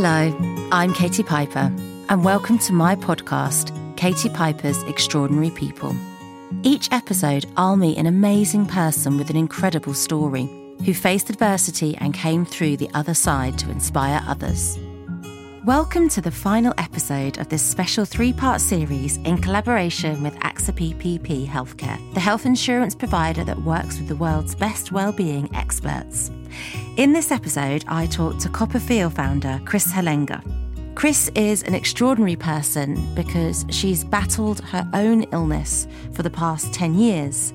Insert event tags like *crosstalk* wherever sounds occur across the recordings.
Hello, I'm Katie Piper, and welcome to my podcast, Katie Piper's Extraordinary People. Each episode, I'll meet an amazing person with an incredible story who faced adversity and came through the other side to inspire others. Welcome to the final episode of this special three part series in collaboration with AXA PPP Healthcare, the health insurance provider that works with the world's best well-being experts. In this episode, I talked to CoppaFeel founder Kris Hallenga. Chris is an extraordinary person because she's battled her own illness for the past 10 years.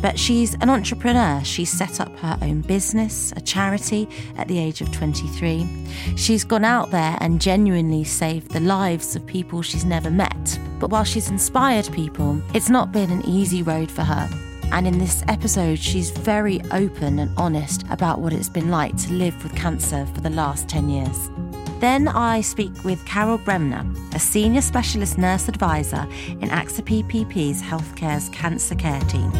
But she's an entrepreneur. She set up her own business, a charity, at the age of 23. She's gone out there and genuinely saved the lives of people she's never met. But while she's inspired people, it's not been an easy road for her. And in this episode, she's very open and honest about what it's been like to live with cancer for the last 10 years. Then I speak with Carol Bremner, a senior specialist nurse advisor in AXA PPP's Healthcare's cancer care team.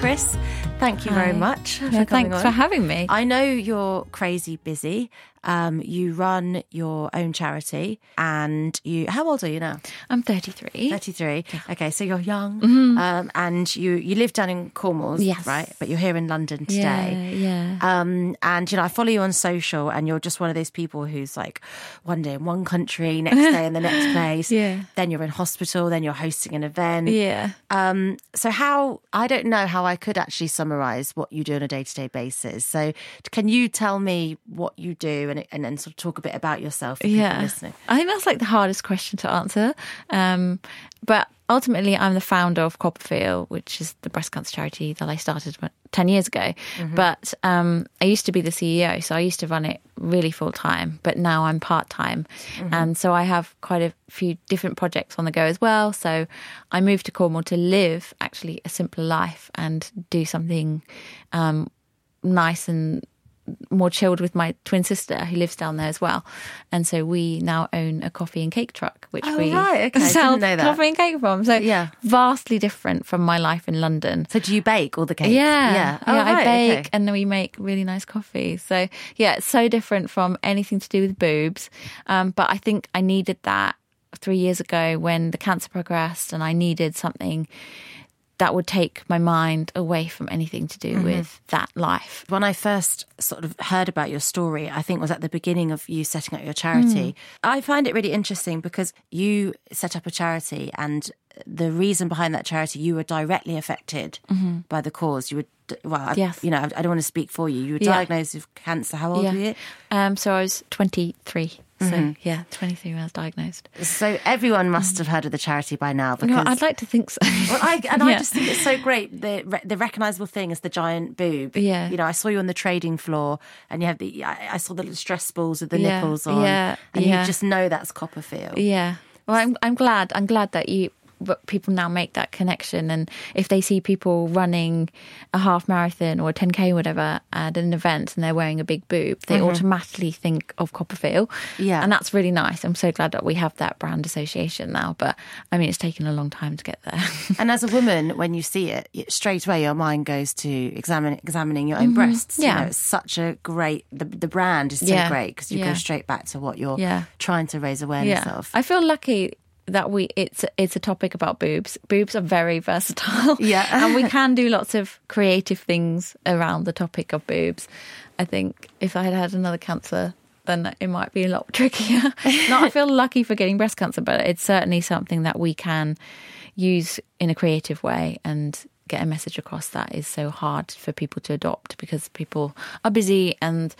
Kris, thank you Hi. very much for yeah, coming Thanks on. for having me. I know you're crazy busy, um, you run your own charity, and you. How old are you now? I'm 33. 33. Okay, so you're young, mm-hmm. um, and you you live down in Cornwall, yes. right? But you're here in London today. Yeah, yeah. Um, and you know, I follow you on social, and you're just one of those people who's like, one day in one country, next day in the next *laughs* place. Yeah. Then you're in hospital. Then you're hosting an event. Yeah. Um, so how? I don't know how I could actually summarize what you do on a day to day basis. So can you tell me what you do? and, and then sort of talk a bit about yourself. yeah, listening. I think that's like the hardest question to answer. Um, but ultimately, I'm the founder of CoppaFeel, which is the breast cancer charity that I started 10 years ago. Mm-hmm. But um, I used to be the CEO, so I used to run it really full time, but now I'm part time. Mm-hmm. And so I have quite a few different projects on the go as well. So I moved to Cornwall to live actually a simpler life and do something um, nice and more chilled with my twin sister who lives down there as well. And so we now own a coffee and cake truck, which oh, we right. okay. sell coffee and cake from. So yeah, vastly different from my life in London. So do you bake all the cake? Yeah. Yeah, oh, yeah right. I bake okay. and then we make really nice coffee. So yeah, it's so different from anything to do with boobs. Um, but I think I needed that three years ago when the cancer progressed and I needed something that would take my mind away from anything to do mm-hmm. with that life. When I first sort of heard about your story, I think was at the beginning of you setting up your charity. Mm. I find it really interesting because you set up a charity and the reason behind that charity, you were directly affected mm-hmm. by the cause. You were, well, yes. you know, I don't want to speak for you. You were diagnosed yeah. with cancer. How old yeah. were you? Um, so I was 23. So mm-hmm. yeah, 23 when I was diagnosed. So everyone must have heard of the charity by now. Because, no, I'd like to think so. well, I, and *laughs* yeah. I just think it's so great. The the recognisable thing is the giant boob. Yeah. You know, I saw you on the trading floor, and you have the. I, I saw the stress balls with the yeah. nipples on. Yeah. And yeah. you just know that's CoppaFeel. Yeah. Well, I'm I'm glad. I'm glad that you but people now make that connection. And if they see people running a half marathon or a 10K, or whatever, at an event and they're wearing a big boob, they mm-hmm. automatically think of CoppaFeel. Yeah. And that's really nice. I'm so glad that we have that brand association now. But I mean, it's taken a long time to get there. *laughs* and as a woman, when you see it, straight away your mind goes to examine, examining your own mm-hmm. breasts. Yeah. You know, it's such a great, the, the brand is so yeah. great because you yeah. go straight back to what you're yeah. trying to raise awareness yeah. of. I feel lucky that we it's it's a topic about boobs. Boobs are very versatile. Yeah. *laughs* and we can do lots of creative things around the topic of boobs. I think if I had had another cancer then it might be a lot trickier. *laughs* Not I feel lucky for getting breast cancer, but it's certainly something that we can use in a creative way and get a message across that is so hard for people to adopt because people are busy and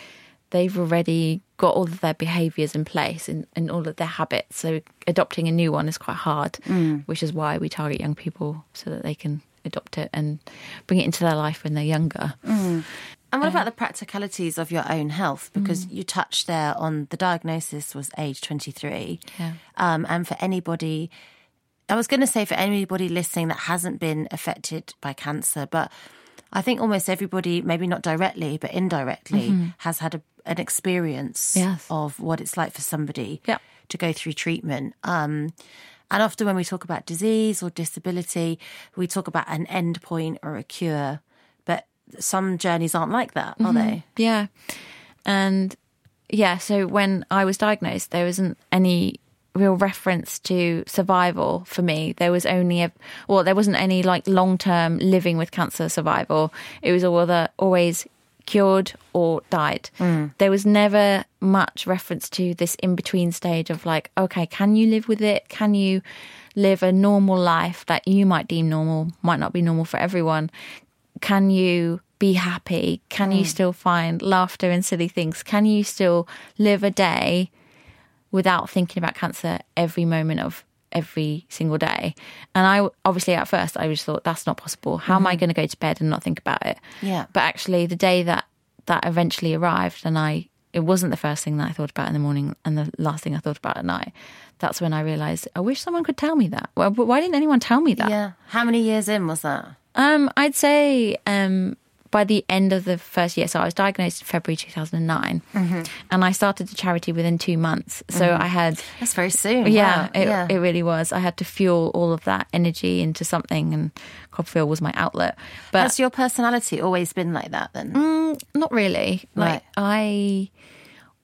they've already got all of their behaviours in place and, and, all of their habits. So adopting a new one is quite hard, mm. which is why we target young people so that they can adopt it and bring it into their life when they're younger. Mm. And what about the practicalities of your own health? Because mm. you touched there on the diagnosis was age 23. Yeah. Um, and for anybody, I was going to say for anybody listening that hasn't been affected by cancer, but I think almost everybody, maybe not directly, but indirectly, mm-hmm. has had a, an experience yes. of what it's like for somebody yeah. to go through treatment. Um, and often when we talk about disease or disability, we talk about an end point or a cure. But some journeys aren't like that, are mm-hmm. they? Yeah. And yeah, so when I was diagnosed, there wasn't any real reference to survival for me. There was only a, well, there wasn't any like long term living with cancer survival. It was all either always cured or died. Mm. There was never much reference to this in between stage of like, okay, can you live with it? Can you live a normal life that you might deem normal, might not be normal for everyone? Can you be happy? Can you mm. still find laughter in silly things? Can you still live a day without thinking about cancer every moment of every single day? And I obviously at first I just thought that's not possible. How am I going to go to bed and not think about it? Yeah. But actually, the day that that eventually arrived, and I it wasn't the first thing that I thought about in the morning and the last thing I thought about at night. That's when I realized I wish someone could tell me that. Well, but why didn't anyone tell me that? Yeah. How many years in was that? Um, I'd say um, by the end of the first year, so I was diagnosed in February 2009, Mm-hmm. and I started the charity within two months. So I had, That's very soon. yeah, Wow. it, yeah. it really was. I had to fuel all of that energy into something, and CoppaFeel was my outlet. But Has your personality always been like that then? Mm, not really. Like Right. I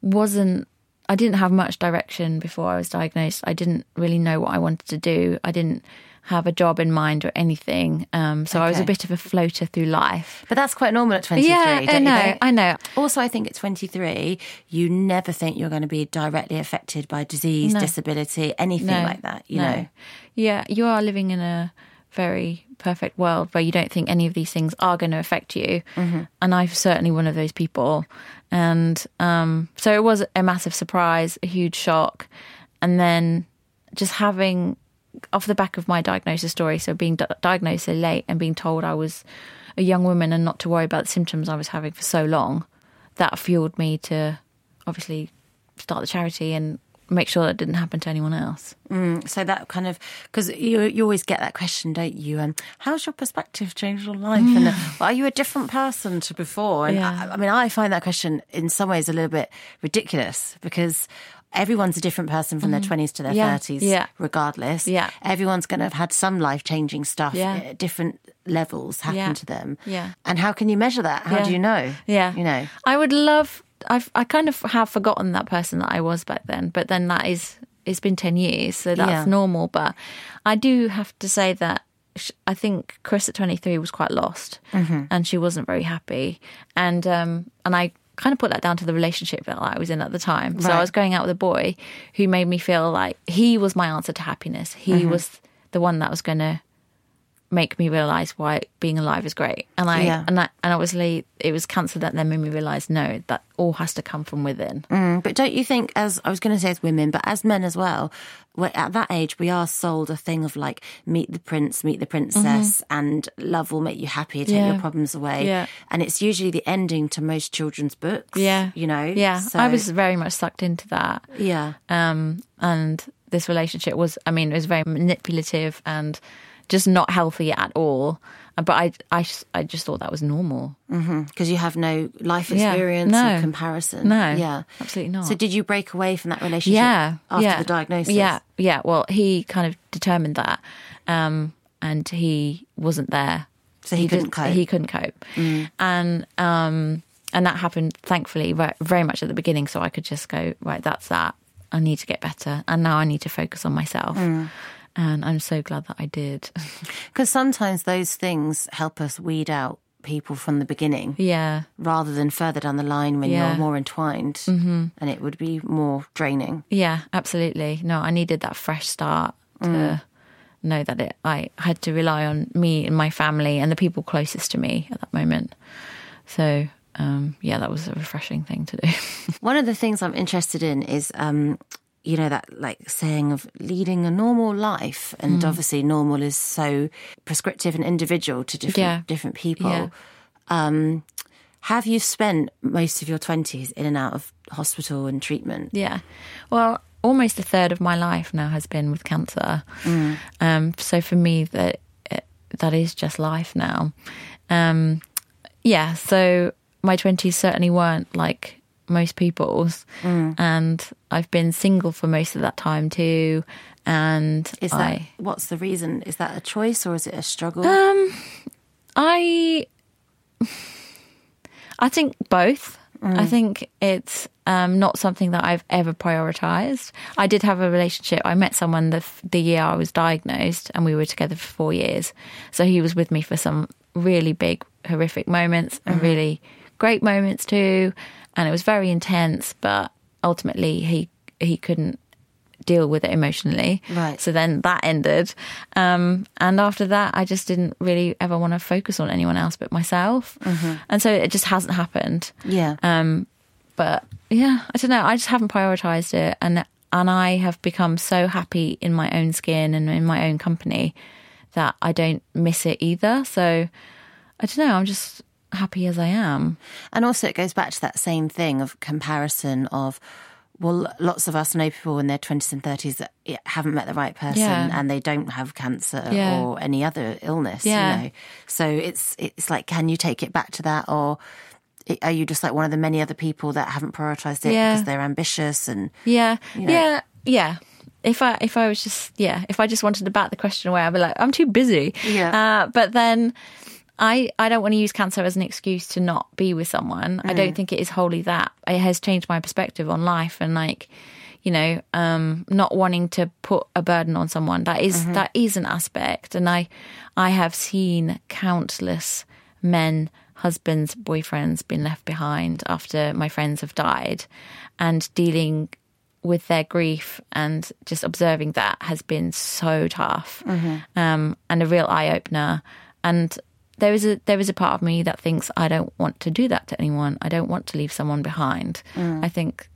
wasn't I didn't have much direction before I was diagnosed. I didn't really know what I wanted to do. I didn't have a job in mind or anything. Um, so I was a bit of a floater through life. But that's quite normal at 23. yeah, don't I you know. I know. Also, I think at 23, you never think you're going to be directly affected by disease, No. disability, anything No, like that, you no. know? Yeah, you are living in a very perfect world where you don't think any of these things are going to affect you. Mm-hmm. And I'm certainly one of those people. And um, so it was a massive surprise, a huge shock. And then just having, off the back of my diagnosis story, so being di- diagnosed so late and being told I was a young woman and not to worry about the symptoms I was having for so long, that fueled me to obviously start the charity and make sure that didn't happen to anyone else. So that kind of, because you, you always get that question, don't you? Um, how's your perspective changed your life? And uh, *sighs* are you a different person to before? And Yeah. I, I mean, I find that question in some ways a little bit ridiculous because everyone's a different person from their 20s to their Mm-hmm. Yeah. 30s, Yeah. regardless. Yeah. Everyone's going to have had some life changing stuff Yeah. at different levels happen Yeah. to them. Yeah. And how can you measure that? How do you know? Yeah. You know? I would love. I've I kind of have forgotten that person that I was back then, but then that is it's been ten years, so that's normal. But I do have to say that I think Kris at twenty three was quite lost, Mm-hmm. and she wasn't very happy, and um and I kind of put that down to the relationship that I was in at the time. So I was going out with a boy who made me feel like he was my answer to happiness. He Mm-hmm. was the one that was going to make me realize why being alive is great. And I Yeah. and I, and obviously it was cancer that then made me realize no, that all has to come from within. Mm, but don't you think, as I was going to say as women, but as men as well, at that age, we are sold a thing of like, meet the prince, meet the princess, and love will make you happy, take Mm-hmm. Yeah. your problems away. Yeah. And it's usually the ending to most children's books. Yeah, You know? Yeah, So- I was very much sucked into that. Yeah. Um, and this relationship was, I mean, it was very manipulative and just not healthy at all. But I, I, just- I just thought that was normal. Because you have no life Yeah. experience No. or comparison. No, Yeah. absolutely not. So did you break away from that relationship yeah, after yeah. the diagnosis? Yeah, yeah. Well, he kind of determined that, um, and he wasn't there. So he couldn't didn't- cope. Mm. He couldn't cope, and um, and that happened thankfully very much at the beginning. So I could just go right. That's that. I need to get better, and now I need to focus on myself. Mm. And I'm so glad that I did. *laughs* Because sometimes those things help us weed out people from the beginning. yeah, rather than further down the line when Yeah. you're more entwined mm-hmm. and it would be more draining. yeah, absolutely. No, I needed that fresh start to Mm. know that it, I had to rely on me and my family and the people closest to me at that moment. So, um, yeah, that was a refreshing thing to do. *laughs* One of the things I'm interested in is, um, you know, that like saying of leading a normal life. And Mm. obviously, normal is so prescriptive and individual to different, Yeah. different people. Yeah. Um, have you spent most of your 20s in and out of hospital and treatment? yeah. Well, almost a third of my life now has been with cancer. Um, so for me, that that is just life now. Um, yeah. So my twenties certainly weren't like most people's, and I've been single for most of that time too. And Is that I, what's the reason? Is that a choice or is it a struggle? Um, I, I think both. I think it's um, not something that I've ever prioritized. I did have a relationship. I met someone the, the year I was diagnosed, and we were together for four years. So he was with me for some really big, horrific moments and really great moments too. And it was very intense, but ultimately he he couldn't deal with it emotionally. Right. So then that ended. Um, and after that, I just didn't really ever want to focus on anyone else but myself. And so it just hasn't happened. Yeah. Um, but yeah, I don't know. I just haven't prioritized it, and and I have become so happy in my own skin and in my own company that I don't miss it either. So I don't know. I'm just happy as I am. And also, it goes back to that same thing of comparison of, well, lots of us know people in their 20s and 30s that haven't met the right person Yeah. and they don't have cancer Yeah. or any other illness, Yeah. you know. So it's it's like, can you take it back to that? Or are you just like one of the many other people that haven't prioritized it Yeah. because they're ambitious and Yeah, know. yeah, yeah. If I if I was just yeah, if I just wanted to bat the question away, I'd be like, I'm too busy. Yeah. Uh, but then I I don't want to use cancer as an excuse to not be with someone. I don't think it is wholly that. It has changed my perspective on life and like, you know, um, not wanting to put a burden on someone. That is- that is an aspect, and I I have seen countless men husbands boyfriends been left behind after my friends have died and dealing with their grief and just observing that has been so tough um, and a real eye opener. And there is a there is a part of me that thinks I don't want to do that to anyone. I don't want to leave someone behind. Mm. I think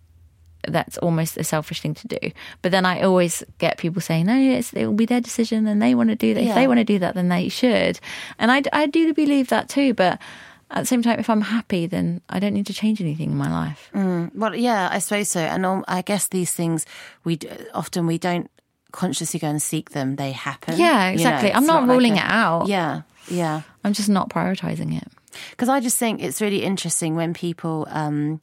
that's almost a selfish thing to do. But then I always get people saying, "No, it's, it will be their decision, and they want to do that. If they want to do that, then they should." And I, I do believe that too. But at the same time, if I'm happy, then I don't need to change anything in my life. Mm. Well, yeah, I suppose so. And I guess these things we often we don't consciously go and seek them; they happen. Yeah, you know, exactly. I'm not, like ruling a- it out. Yeah, yeah. I'm just not prioritizing it. Because I just think it's really interesting when people, um,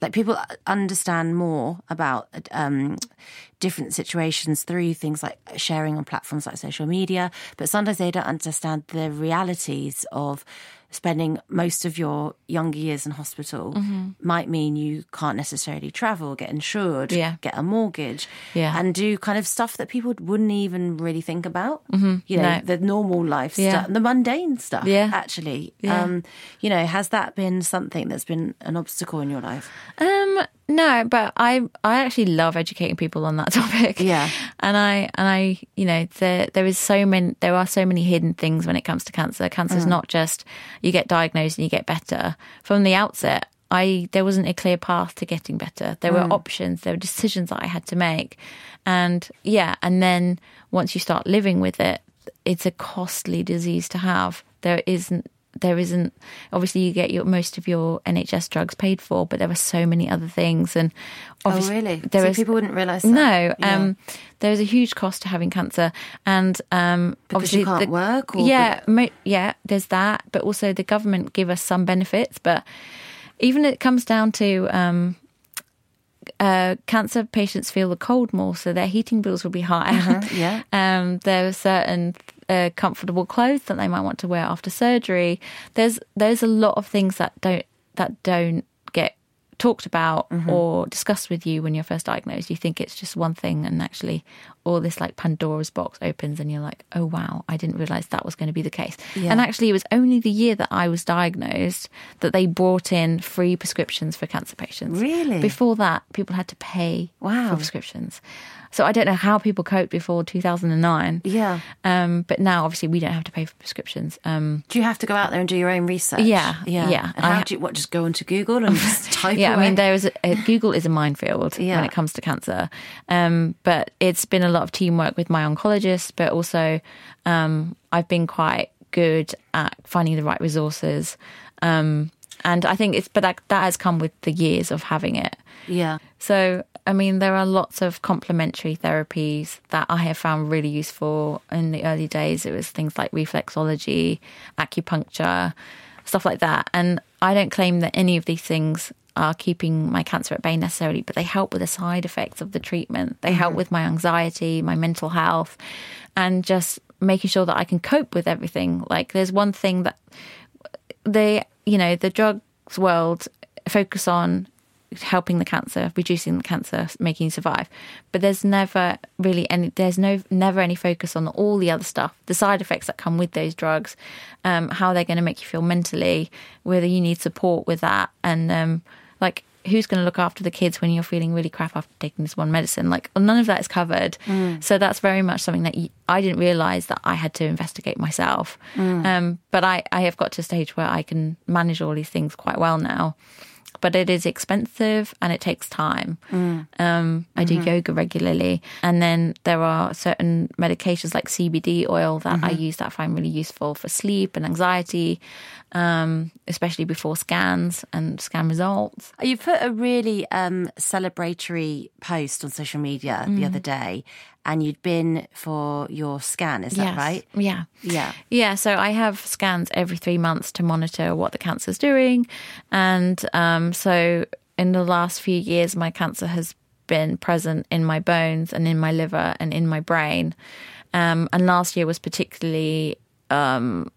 like people understand more about um, different situations through things like sharing on platforms like social media, but sometimes they don't understand the realities of spending most of your younger years in hospital Mm-hmm. might mean you can't necessarily travel, get insured, Yeah. get a mortgage, Yeah. and do kind of stuff that people wouldn't even really think about. Mm-hmm. You know, No. the normal life Yeah. stuff, the mundane stuff. Yeah. actually. Um, you know, has that been something that's been an obstacle in your life? Um, no, but I I actually love educating people on that *laughs* topic. Yeah. and I and I you know there there is so many there are so many hidden things when it comes to cancer. Cancer is mm. not just you get diagnosed and you get better. From the outset, I there wasn't a clear path to getting better. There were mm. options, there were decisions that I had to make, and yeah, and then once you start living with it, it's a costly disease to have. There isn't there isn't obviously you get your most of your NHS drugs paid for, but there are so many other things and obviously oh, really? there so is- people wouldn't realise that. no, Yeah. um, there is a huge cost to having cancer, and um, Because obviously you can't the- work or yeah, mo- yeah, there's that, but also the government give us some benefits, but even it comes down to um, uh, cancer patients feel the cold more, so their heating bills will be higher. Uh-huh, yeah. *laughs* um, there are certain uh, comfortable clothes that they might want to wear after surgery. There's there's a lot of things that don't that don't get talked about Mm-hmm. or discussed with you when you're first diagnosed. You think it's just one thing, and actually, all this like Pandora's box opens, and you're like, oh wow, I didn't realize that was going to be the case. Yeah. And actually, it was only the year that I was diagnosed that they brought in free prescriptions for cancer patients. Really? Before that, people had to pay Wow. for prescriptions. So I don't know how people coped before 2009. Yeah. Um, but now, obviously, we don't have to pay for prescriptions. Um, Do you have to go out there and do your own research? Yeah, yeah, yeah. And how I- do you what? Just go onto Google and *laughs* just type. yeah, I mean, there is a, a, Google is a minefield Yeah. when it comes to cancer. Um, but it's been a lot of teamwork with my oncologist, but also um, I've been quite good at finding the right resources. Um, and I think it's, but that, that has come with the years of having it. yeah, So, I mean, there are lots of complementary therapies that I have found really useful. In the early days, it was things like reflexology, acupuncture, stuff like that. And I don't claim that any of these things are keeping my cancer at bay necessarily, but they help with the side effects of the treatment. They help mm-hmm. with my anxiety, my mental health, and just making sure that I can cope with everything. Like, there's one thing that they, you know, the drugs world focus on helping the cancer, reducing the cancer, making you survive. But there's never really any, there's no, never any focus on all the other stuff, the side effects that come with those drugs, um, how they're going to make you feel mentally, whether you need support with that. And, um, like, who's going to look after the kids when you're feeling really crap after taking this one medicine? Like, none of that is covered. Mm. So that's very much something that I didn't realize that I had to investigate myself. Mm. Um, but I, I have got to a stage where I can manage all these things quite well now but it is expensive and it takes time. Mm. Um, I do Mm-hmm. yoga regularly, and then there are certain medications like CBD oil that I Mm-hmm. use that I find really useful for sleep and anxiety, um, especially before scans and scan results. You put a really um, celebratory post on social media the Mm. other day, and you'd been for your scan. Is that right? Yeah. Yeah. Yeah, so I have scans every three months to monitor what the cancer's doing. And um, so in the last few years, my cancer has been present in my bones and in my liver and in my brain. Um, and last year was particularly um,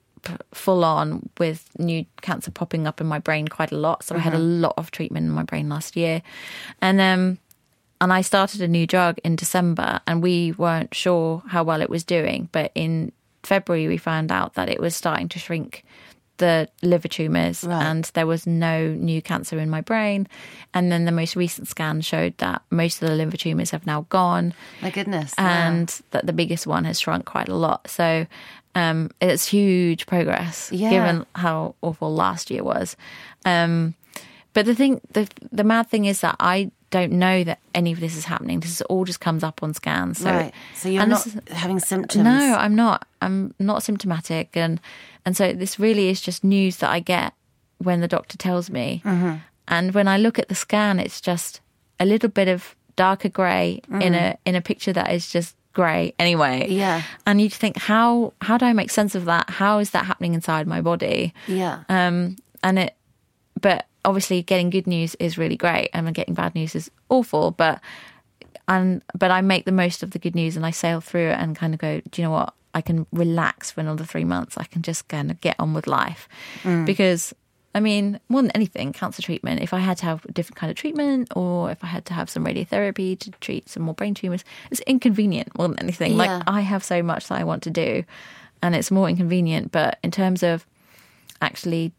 full on with new cancer popping up in my brain quite a lot. So I had a lot of treatment in my brain last year. And um, and I started a new drug in December, and we weren't sure how well it was doing. But in February, we found out that it was starting to shrink the liver tumors, Right. and there was no new cancer in my brain. And then the most recent scan showed that most of the liver tumors have now gone, My goodness. yeah. and that the biggest one has shrunk quite a lot. So um, it's huge progress Yeah. given how awful last year was. Um, but the thing, the the mad thing is that I don't know that any of this is happening. This all just comes up on scans. So, right. So you're not is- having symptoms. no, I'm not. I'm not symptomatic, and and so this really is just news that I get when the doctor tells me. Mm-hmm. And when I look at the scan, it's just a little bit of darker grey in a in a picture that is just grey anyway. Yeah. And you think how how do I make sense of that? How is that happening inside my body? Yeah. Um, and it, but obviously, getting good news is really great, and getting bad news is awful. But and but I make the most of the good news, and I sail through it, and kind of go, do you know what? I can relax for another three months. I can just kind of get on with life because. I mean, more than anything, cancer treatment. If I had to have a different kind of treatment, or if I had to have some radiotherapy to treat some more brain tumors, it's inconvenient more than anything. Yeah. Like I have so much that I want to do, and it's more inconvenient. But in terms of actually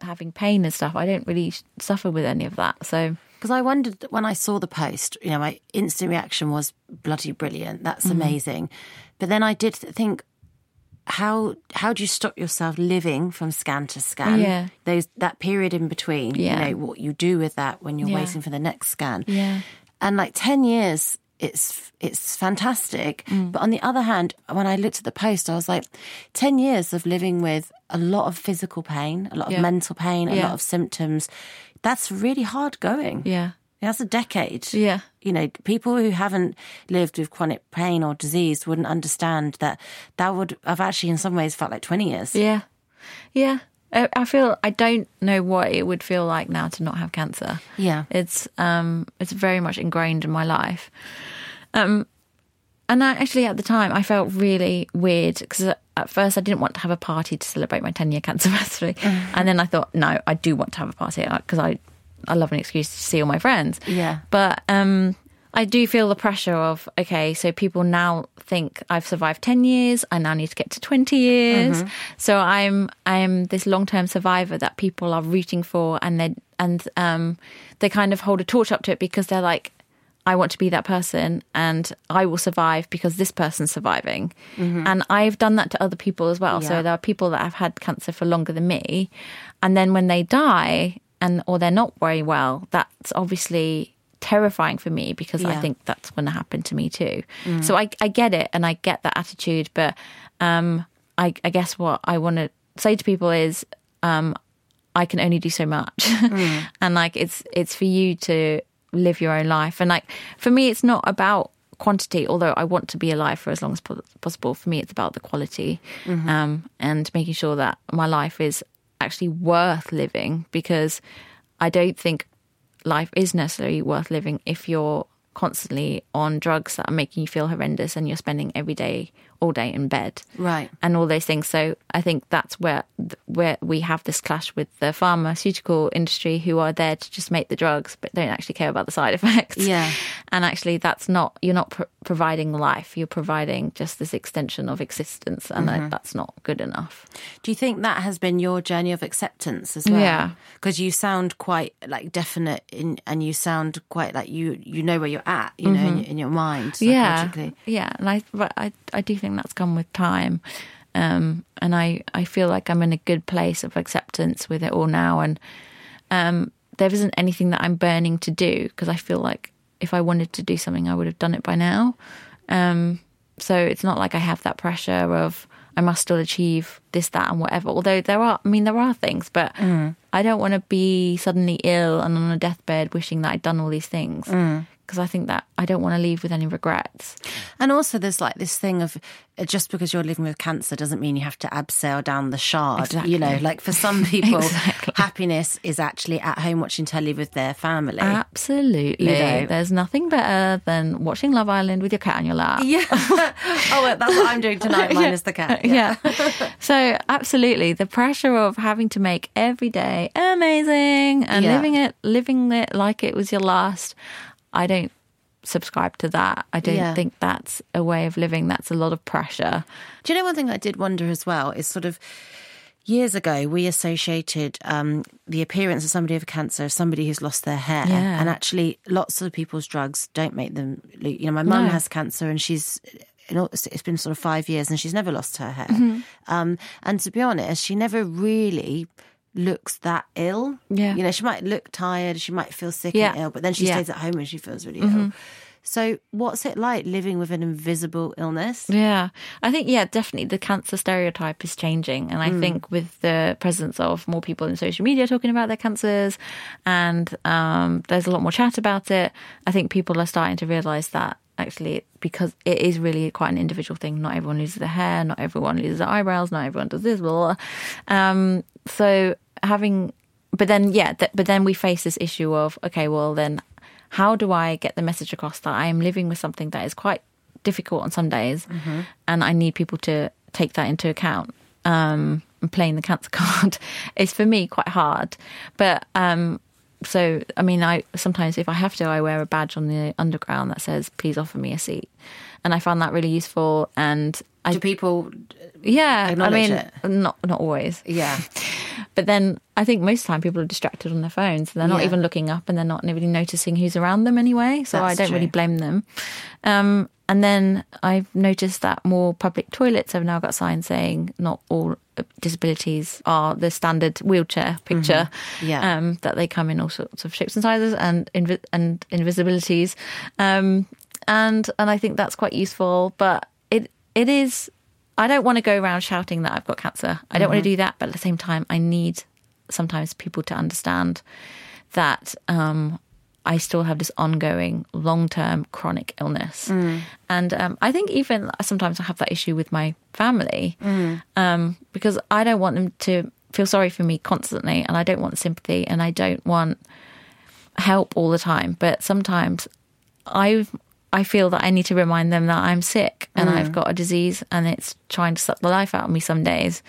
having pain and stuff, I don't really suffer with any of that. So Because I wondered when I saw the post, you know, my instant reaction was bloody brilliant. That's Mm-hmm. amazing. But then I did think, how how do you stop yourself living from scan to scan? Yeah. Those that period in between. Yeah. You know what you do with that when you're Yeah. waiting for the next scan. Yeah. And like ten years, it's it's fantastic. Mm. But on the other hand, when I looked at the post, I was like, ten years of living with a lot of physical pain, a lot of mental pain, a Yeah. lot of symptoms. That's really hard going. yeah, That's a decade. yeah, You know, people who haven't lived with chronic pain or disease wouldn't understand that that would have actually, in some ways, felt like 20 years. yeah, yeah. I, I feel I don't know what it would feel like now to not have cancer. Yeah. It's um, it's very much ingrained in my life. Um, and I, actually, at the time, I felt really weird because at first I didn't want to have a party to celebrate my 10 year cancer *laughs* anniversary. And then I thought, no, I do want to have a party because I, I love an excuse to see all my friends. Yeah. But um, I do feel the pressure of, okay, so people now think I've survived 10 years. I now need to get to 20 years. So I'm, I'm this long term survivor that people are rooting for and they, and um, they kind of hold a torch up to it because they're like, I want to be that person and I will survive because this person's surviving. And I've done that to other people as well. Yeah. So there are people that have had cancer for longer than me. And then when they die and or they're not very well, that's obviously terrifying for me because I think that's going to happen to me too. So I, I get it and I get that attitude. But um, I, I guess what I want to say to people is um, I can only do so much, *laughs* and like it's it's for you to live your own life. And like for me, it's not about quantity. Although I want to be alive for as long as possible, for me, it's about the quality um, and making sure that my life is actually worth living. Because I don't think life is necessarily worth living if you're constantly on drugs that are making you feel horrendous and you're spending every day all day in bed, Right. and all those things. So I think that's where where we have this clash with the pharmaceutical industry, who are there to just make the drugs, but don't actually care about the side *laughs* effects. Yeah. and actually, that's not you're not pro- providing life; you're providing just this extension of existence, and Mm-hmm. that, that's not good enough. Do you think that has been your journey of acceptance as well? Yeah. Because you sound quite like definite in, and you sound quite like you you know where you're at, you know, in, in your mind Mm-hmm. yeah yeah and i but i i do think that's come with time. Um and i i feel like i'm in a good place of acceptance with it all now. And um there isn't anything that i'm burning to do because i feel like if i wanted to do something i would have done it by now. Um so it's not like i have that pressure of i must still achieve this that and whatever. Although there are i mean there are things but i don't want to be suddenly ill and on a deathbed wishing that i'd done all these things. Because I think that I don't want to leave with any regrets. And also, there's like this thing of uh, just because you're living with cancer doesn't mean you have to abseil down the shard. You know, like for some people, *laughs* Exactly. happiness is actually at home watching telly with their family. Absolutely. You know. There's nothing better than watching Love Island with your cat on your lap. yeah. *laughs* oh, that's what I'm doing tonight, minus *laughs* the cat. Yeah. so absolutely, the pressure of having to make every day amazing and Yeah. living it, living it like it was your last. I don't subscribe to that. I don't Yeah. think that's a way of living. That's a lot of pressure. Do you know one thing I did wonder as well is sort of years ago we associated um, the appearance of somebody with cancer somebody who's lost their hair, Yeah. and actually lots of people's drugs don't make them. You know, my mum No. has cancer and she's. you know, It's been sort of five years and she's never lost her hair. Mm-hmm. Um, and to be honest, she never really looks that ill. Yeah. You know, she might look tired, she might feel sick Yeah. and ill, but then she Yeah. Mm-hmm. stays at home and she feels really ill. So, what's it like living with an invisible illness? Yeah, I think yeah, definitely the cancer stereotype is changing, and I think with the presence of more people in social media talking about their cancers, and um, there's a lot more chat about it. I think people are starting to realise that actually because it is really quite an individual thing. Not everyone loses their hair, not everyone loses their eyebrows, not everyone does this. Blah, blah. Um, so having, but then yeah, th- but then we face this issue of okay, well then how do I get the message across that I am living with something that is quite difficult on some days, and I need people to take that into account. Um, playing the cancer *laughs* card is for me quite hard, but um, so I mean, I sometimes if I have to, I wear a badge on the underground that says "Please offer me a seat," and I found that really useful. And I, Do people yeah, I mean, it? not not always, Yeah. *laughs* but then I think most of the time people are distracted on their phones. They're not Yeah. even looking up and they're not really noticing who's around them anyway. So That's I don't really blame them. Um, and then I've noticed that more public toilets have now got signs saying not all disabilities are the standard wheelchair picture. Mm-hmm. Yeah. Um, that they come in all sorts of shapes and sizes and invi- and invisibilities. Um, and and I think that's quite useful. But it is. I don't want to go around shouting that I've got cancer. I don't want to do that. But at the same time, I need sometimes people to understand that um, I still have this ongoing long term chronic illness. And um, I think even sometimes I have that issue with my family um, because I don't want them to feel sorry for me constantly and I don't want sympathy and I don't want help all the time. But sometimes I I feel that I need to remind them that I'm sick and I've got a disease and it's trying to suck the life out of me some days.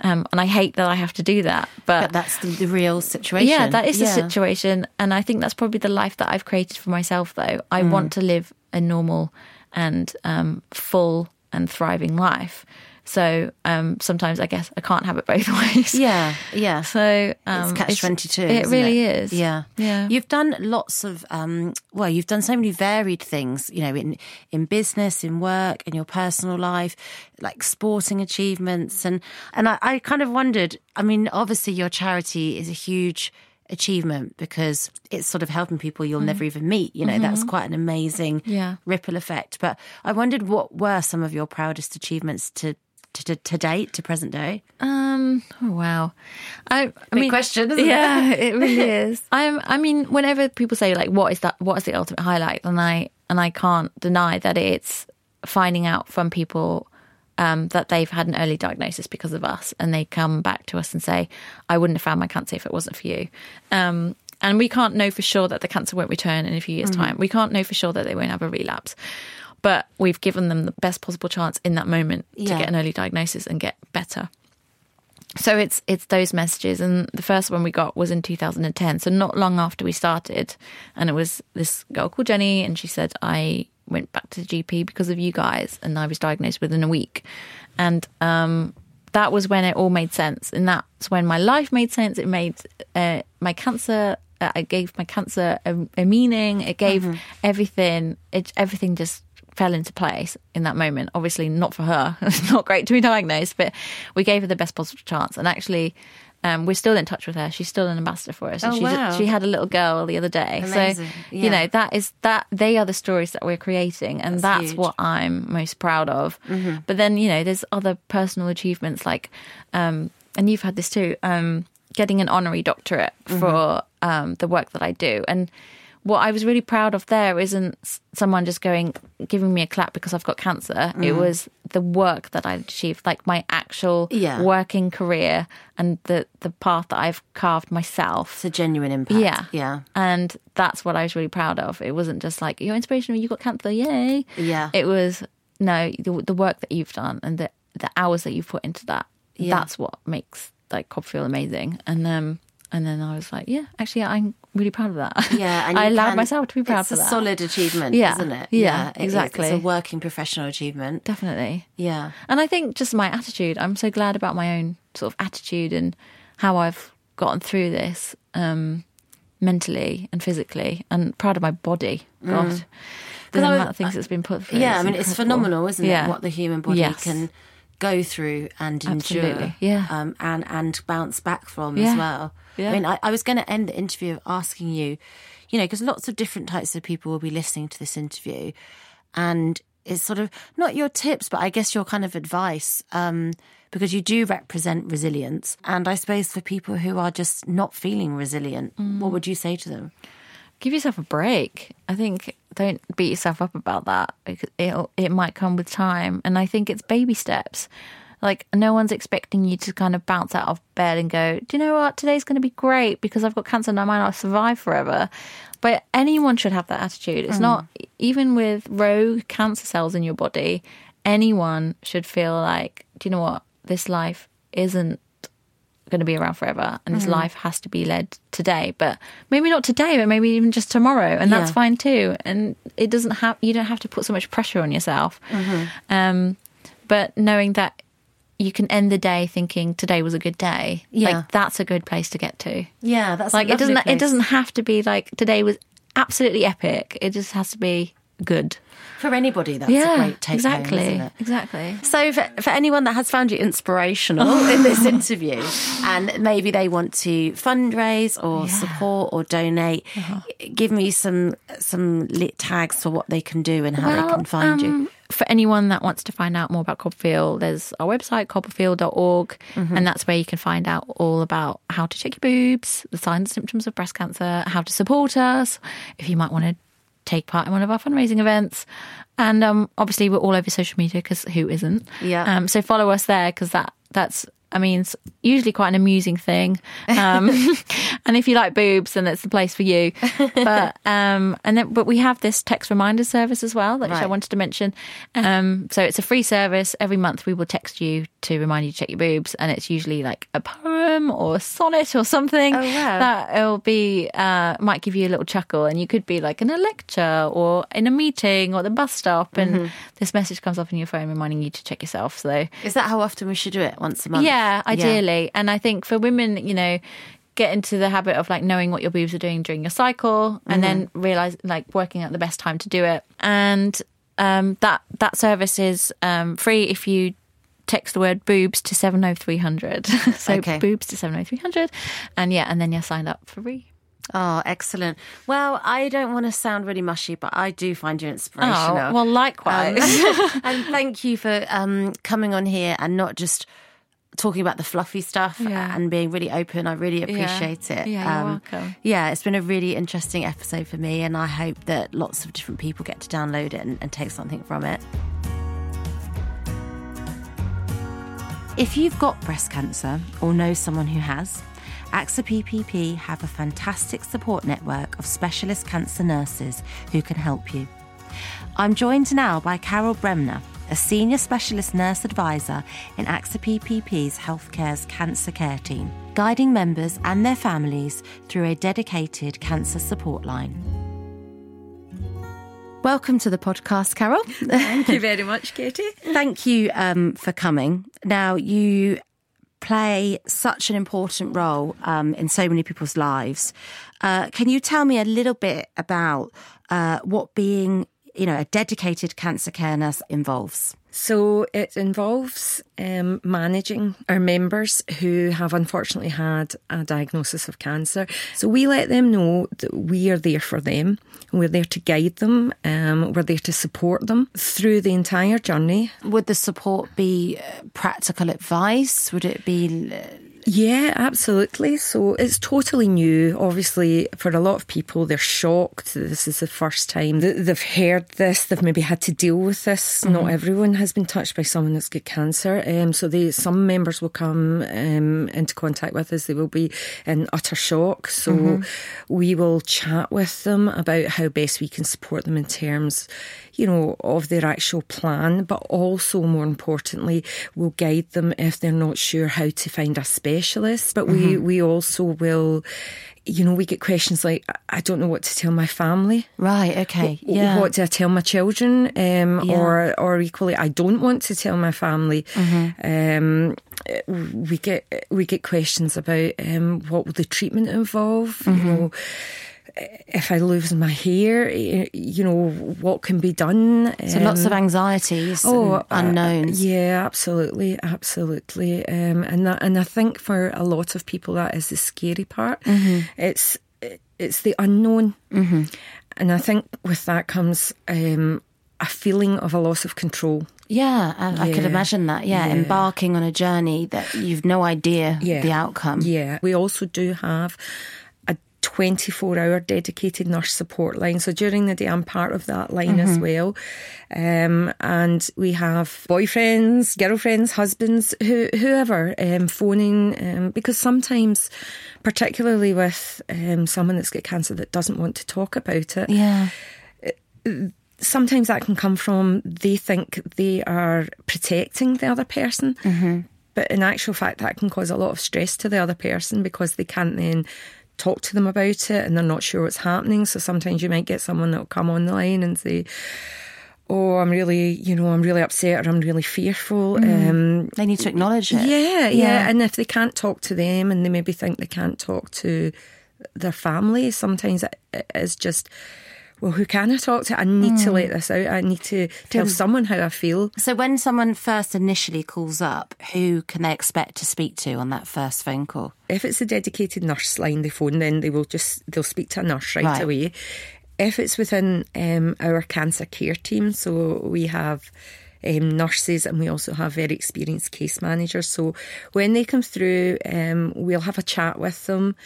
Um, and I hate that I have to do that. But that's the, the real situation. Yeah, that is the situation. And I think that's probably the life that I've created for myself, though. I Mm. want to live a normal and um, full and thriving life. So um, sometimes I guess I can't have it both *laughs* ways. Yeah, yeah. *laughs* So um, it's catch twenty two. It really is. Yeah, Yeah. You've done lots of um, well, you've done so many varied things. You know, in in business, in work, in your personal life, like sporting achievements, and and I, I kind of wondered. I mean, obviously, your charity is a huge achievement because it's sort of helping people you'll never even meet. You know, that's quite an amazing Yeah. ripple effect. But I wondered what were some of your proudest achievements to. To, to date, to present day. Um. Oh wow. I, I Big mean, question, isn't it? yeah, it *laughs* really is. I'm. I mean, whenever people say like, "What is that? What is the ultimate highlight?" and I and I can't deny that it's finding out from people um, that they've had an early diagnosis because of us, and they come back to us and say, "I wouldn't have found my cancer if it wasn't for you." Um, and we can't know for sure that the cancer won't return in a few years' time. We can't know for sure that they won't have a relapse. But we've given them the best possible chance in that moment Yeah. to get an early diagnosis and get better. So it's it's those messages, and the first one we got was in 2010, so not long after we started, and it was this girl called Jenny, and she said I went back to the GP because of you guys, and I was diagnosed within a week, and um, that was when it all made sense, and that's when my life made sense. It made uh, my cancer. Uh, I gave my cancer a, a meaning. It gave everything. It everything just fell into place in that moment. Obviously, not for her. *laughs* It's not great to be diagnosed, but we gave her the best possible chance. And actually, um, we're still in touch with her. She's still an ambassador for us. And Oh, wow. she had a little girl the other day. Amazing. So Yeah. you know that is that they are the stories that we're creating, and That's that's. Mm-hmm. what I'm most proud of. But then you know, there's other personal achievements like, um, and you've had this too. Um, getting an honorary doctorate Mm-hmm. for um, the work that I do, and what I was really proud of there isn't someone just going giving me a clap because I've got cancer. It was the work that I achieved, like my actual Yeah. working career and the the path that I've carved myself. It's a genuine impact. Yeah. Yeah. And that's what I was really proud of. It wasn't just like, you're inspirational, you got cancer, yay. Yeah. It was, no, the, the work that you've done and the, the hours that you've put into that. Yeah. That's what makes like CoppaFeel amazing. And um, and then I was like, yeah, actually, I'm really proud of that. Yeah, and *laughs* I allowed can- myself to be proud of that. it's a solid achievement, Yeah. isn't it? Yeah, is. exactly. It's a working professional achievement. Definitely. Yeah. And I think just my attitude, I'm so glad about my own sort of attitude and how I've gotten through this um, mentally and physically and proud of my body. God. The Mm. Was- amount of things that's been put through. Yeah, I mean, it's phenomenal, isn't Yeah. it? What the human body Yes. can go through and endure, Absolutely, yeah. um, and and bounce back from Yeah. as well. Yeah. I mean, I, I was going to end the interview of asking you, you know, because lots of different types of people will be listening to this interview, and it's sort of not your tips, but I guess your kind of advice. Um, because you do represent resilience. And I suppose for people who are just not feeling resilient, Mm. what would you say to them? Give yourself a break. I think don't beat yourself up about that. It'll, it might come with time. And I think it's baby steps. Like, no one's expecting you to kind of bounce out of bed and go, Do you know what? Today's going to be great because I've got cancer and I might not survive forever. But anyone should have that attitude. It's mm. not, even with rogue cancer cells in your body, anyone should feel like, Do you know what? This life isn't going to be around forever and this Mm-hmm. life has to be led today but maybe not today but maybe even just tomorrow and that's Yeah. fine too and it doesn't have you don't have to put so much pressure on yourself Mm-hmm. um but knowing that you can end the day thinking today was a good day Yeah. like that's a good place to get to Yeah, that's like it doesn't lovely it doesn't have to be like today was absolutely epic it just has to be good for anybody. That's yeah a great take exactly home, isn't it? exactly So, for, for anyone that has found you inspirational *laughs* in this interview, and maybe they want to fundraise or support or donate, Uh-huh. give me some some lit tags for what they can do and how they can find you. um, For anyone that wants to find out more about CoppaFeel, there's our website, coppafeel.org, Mm-hmm. and that's where you can find out all about how to check your boobs, the signs and symptoms of breast cancer, how to support us, if you might want to take part in one of our fundraising events. And um, obviously, we're all over social media because who isn't? Yeah. Um, so follow us there because that that's I mean, it's usually quite an amusing thing. Um, *laughs* and if you like boobs, then it's the place for you. But um, and then, but we have this text reminder service as well, which I wanted to mention. Um, so it's a free service. Every month we will text you to remind you to check your boobs, and it's usually like a poem or a sonnet or something Oh, wow. that will be uh, might give you a little chuckle, and you could be like in a lecture or in a meeting or the bus stop, and Mm-hmm. this message comes up on your phone reminding you to check yourself. So Is that how often we should do it? Once a month? yeah, ideally. And I think for women, you know, get into the habit of like knowing what your boobs are doing during your cycle and then realize like working out the best time to do it. And um, that that service is um, free if you text the word boobs to 70300. *laughs* so Okay. boobs to 70300. And yeah, and then you're signed up for free. Oh, excellent. Well, I don't want to sound really mushy, but I do find you inspirational. Oh, well, likewise. Um, *laughs* *laughs* and thank you for um, coming on here and not just talking about the fluffy stuff Yeah. and being really open. I really appreciate it. Um, Yeah, you're welcome. Yeah, it's been a really interesting episode for me, and I hope that lots of different people get to download it and, and take something from it. If you've got breast cancer or know someone who has, AXA PPP have a fantastic support network of specialist cancer nurses who can help you. I'm joined now by Carol Bremner, a senior specialist nurse advisor in AXA PPP's Healthcare's cancer care team, guiding members and their families through a dedicated cancer support line. Welcome to the podcast, Carol. Thank you very *laughs* much, Katie. Thank you um, for coming. Now, you play such an important role um, in so many people's lives. Uh, can you tell me a little bit about uh, what being, you know, a dedicated cancer care nurse involves? So it involves um, managing our members who have unfortunately had a diagnosis of cancer. So we let them know that we are there for them. We're there to guide them. Um, we're there to support them through the entire journey. Would the support be uh, practical advice? Would it be uh, yeah, absolutely. So it's totally new. Obviously, for a lot of people, they're shocked. This is the first time that they've heard this. They've maybe had to deal with this. Mm-hmm. Not everyone has been touched by someone that's got cancer. Um, so they, some members will come um, into contact with us. They will be in utter shock. So mm-hmm. we will chat with them about how best we can support them in terms you know, of their actual plan, but also more importantly, will guide them if they're not sure how to find a specialist. But mm-hmm. we, we also will, you know, we get questions like, I don't know what to tell my family. Right. Okay. Yeah. What do I tell my children? Um, yeah. Or, or equally, I don't want to tell my family. Mm-hmm. Um, we get we get questions about um, what will the treatment involve. Mm-hmm. You know if I lose my hair, you know, what can be done? So um, lots of um, anxieties, oh, unknowns. Uh, yeah, absolutely, absolutely. Um, and that, and I think for a lot of people that is the scary part. Mm-hmm. It's it's the unknown, mm-hmm. and I think with that comes um, a feeling of a loss of control. Yeah, I, yeah. I could imagine that. Yeah, yeah, embarking on a journey that you've no idea yeah. the outcome. Yeah, we also do have 24 hour dedicated nurse support line. So during the day, I'm part of that line mm-hmm. as well. Um, and we have boyfriends, girlfriends, husbands, who, whoever um, phoning, um, because sometimes, particularly with um, someone that's got cancer that doesn't want to talk about it. Yeah. Sometimes that can come from they think they are protecting the other person. Mm-hmm. But in actual fact, that can cause a lot of stress to the other person because they can't then talk to them about it and they're not sure what's happening. So sometimes you might get someone that'll come on the line and say, Oh, I'm really, you know, I'm really upset or I'm really fearful. Mm. Um, they need to acknowledge it. Yeah, yeah, yeah. And if they can't talk to them and they maybe think they can't talk to their family, sometimes it is just well, who can I talk to? I need mm. to let this out. I need to tell mm. someone how I feel. So, when someone first initially calls up, who can they expect to speak to on that first phone call? If it's a dedicated nurse line they phone, then they will just they'll speak to a nurse right, right. away. If it's within um, our cancer care team, so we have um, nurses and we also have very experienced case managers. So when they come through, um, we'll have a chat with them.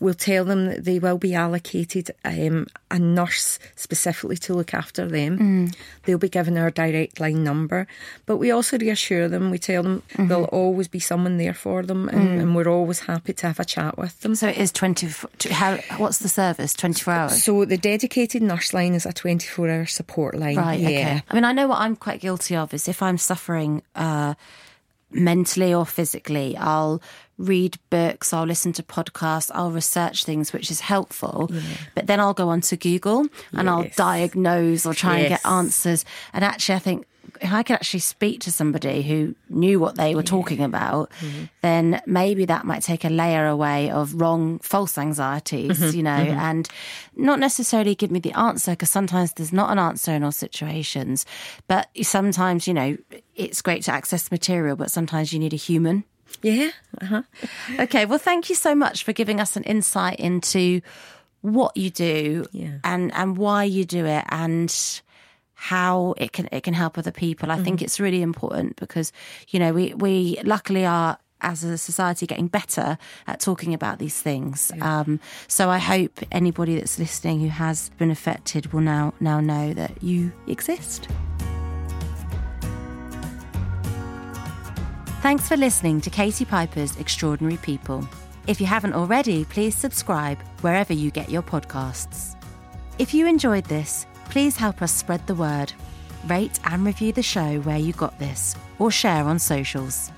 We'll tell them that they will be allocated um, a nurse specifically to look after them. Mm. They'll be given our direct line number, but we also reassure them. We tell them mm-hmm. there'll always be someone there for them, and, mm. and, we're always happy to have a chat with them. So it is twenty. How? What's the service? Twenty four hours. So the dedicated nurse line is a twenty four hour support line. Right. Yeah. Okay. I mean, I know what I'm quite guilty of is if I'm suffering. Uh, mentally or physically. I'll read books, I'll listen to podcasts, I'll research things, which is helpful. Yeah. But then I'll go onto Google and yes. I'll diagnose or try yes. and get answers. And actually, I think if I could actually speak to somebody who knew what they were yeah. talking about, mm-hmm. then maybe that might take a layer away of wrong, false anxieties, mm-hmm. you know, mm-hmm. and not necessarily give me the answer because sometimes there's not an answer in all situations. But sometimes, you know, it's great to access material, but sometimes you need a human. Yeah. Uh-huh. *laughs* okay. Well, thank you so much for giving us an insight into what you do yeah. and, and why you do it and how it can it can help other people. I mm-hmm. think it's really important because you know we we luckily are as a society getting better at talking about these things. Yeah. Um, so I hope anybody that's listening who has been affected will now now know that you exist. Thanks for listening to Katie Piper's Extraordinary People. If you haven't already, please subscribe wherever you get your podcasts. If you enjoyed this, Please help us spread the word. Rate and review the show where you got this, or share on socials.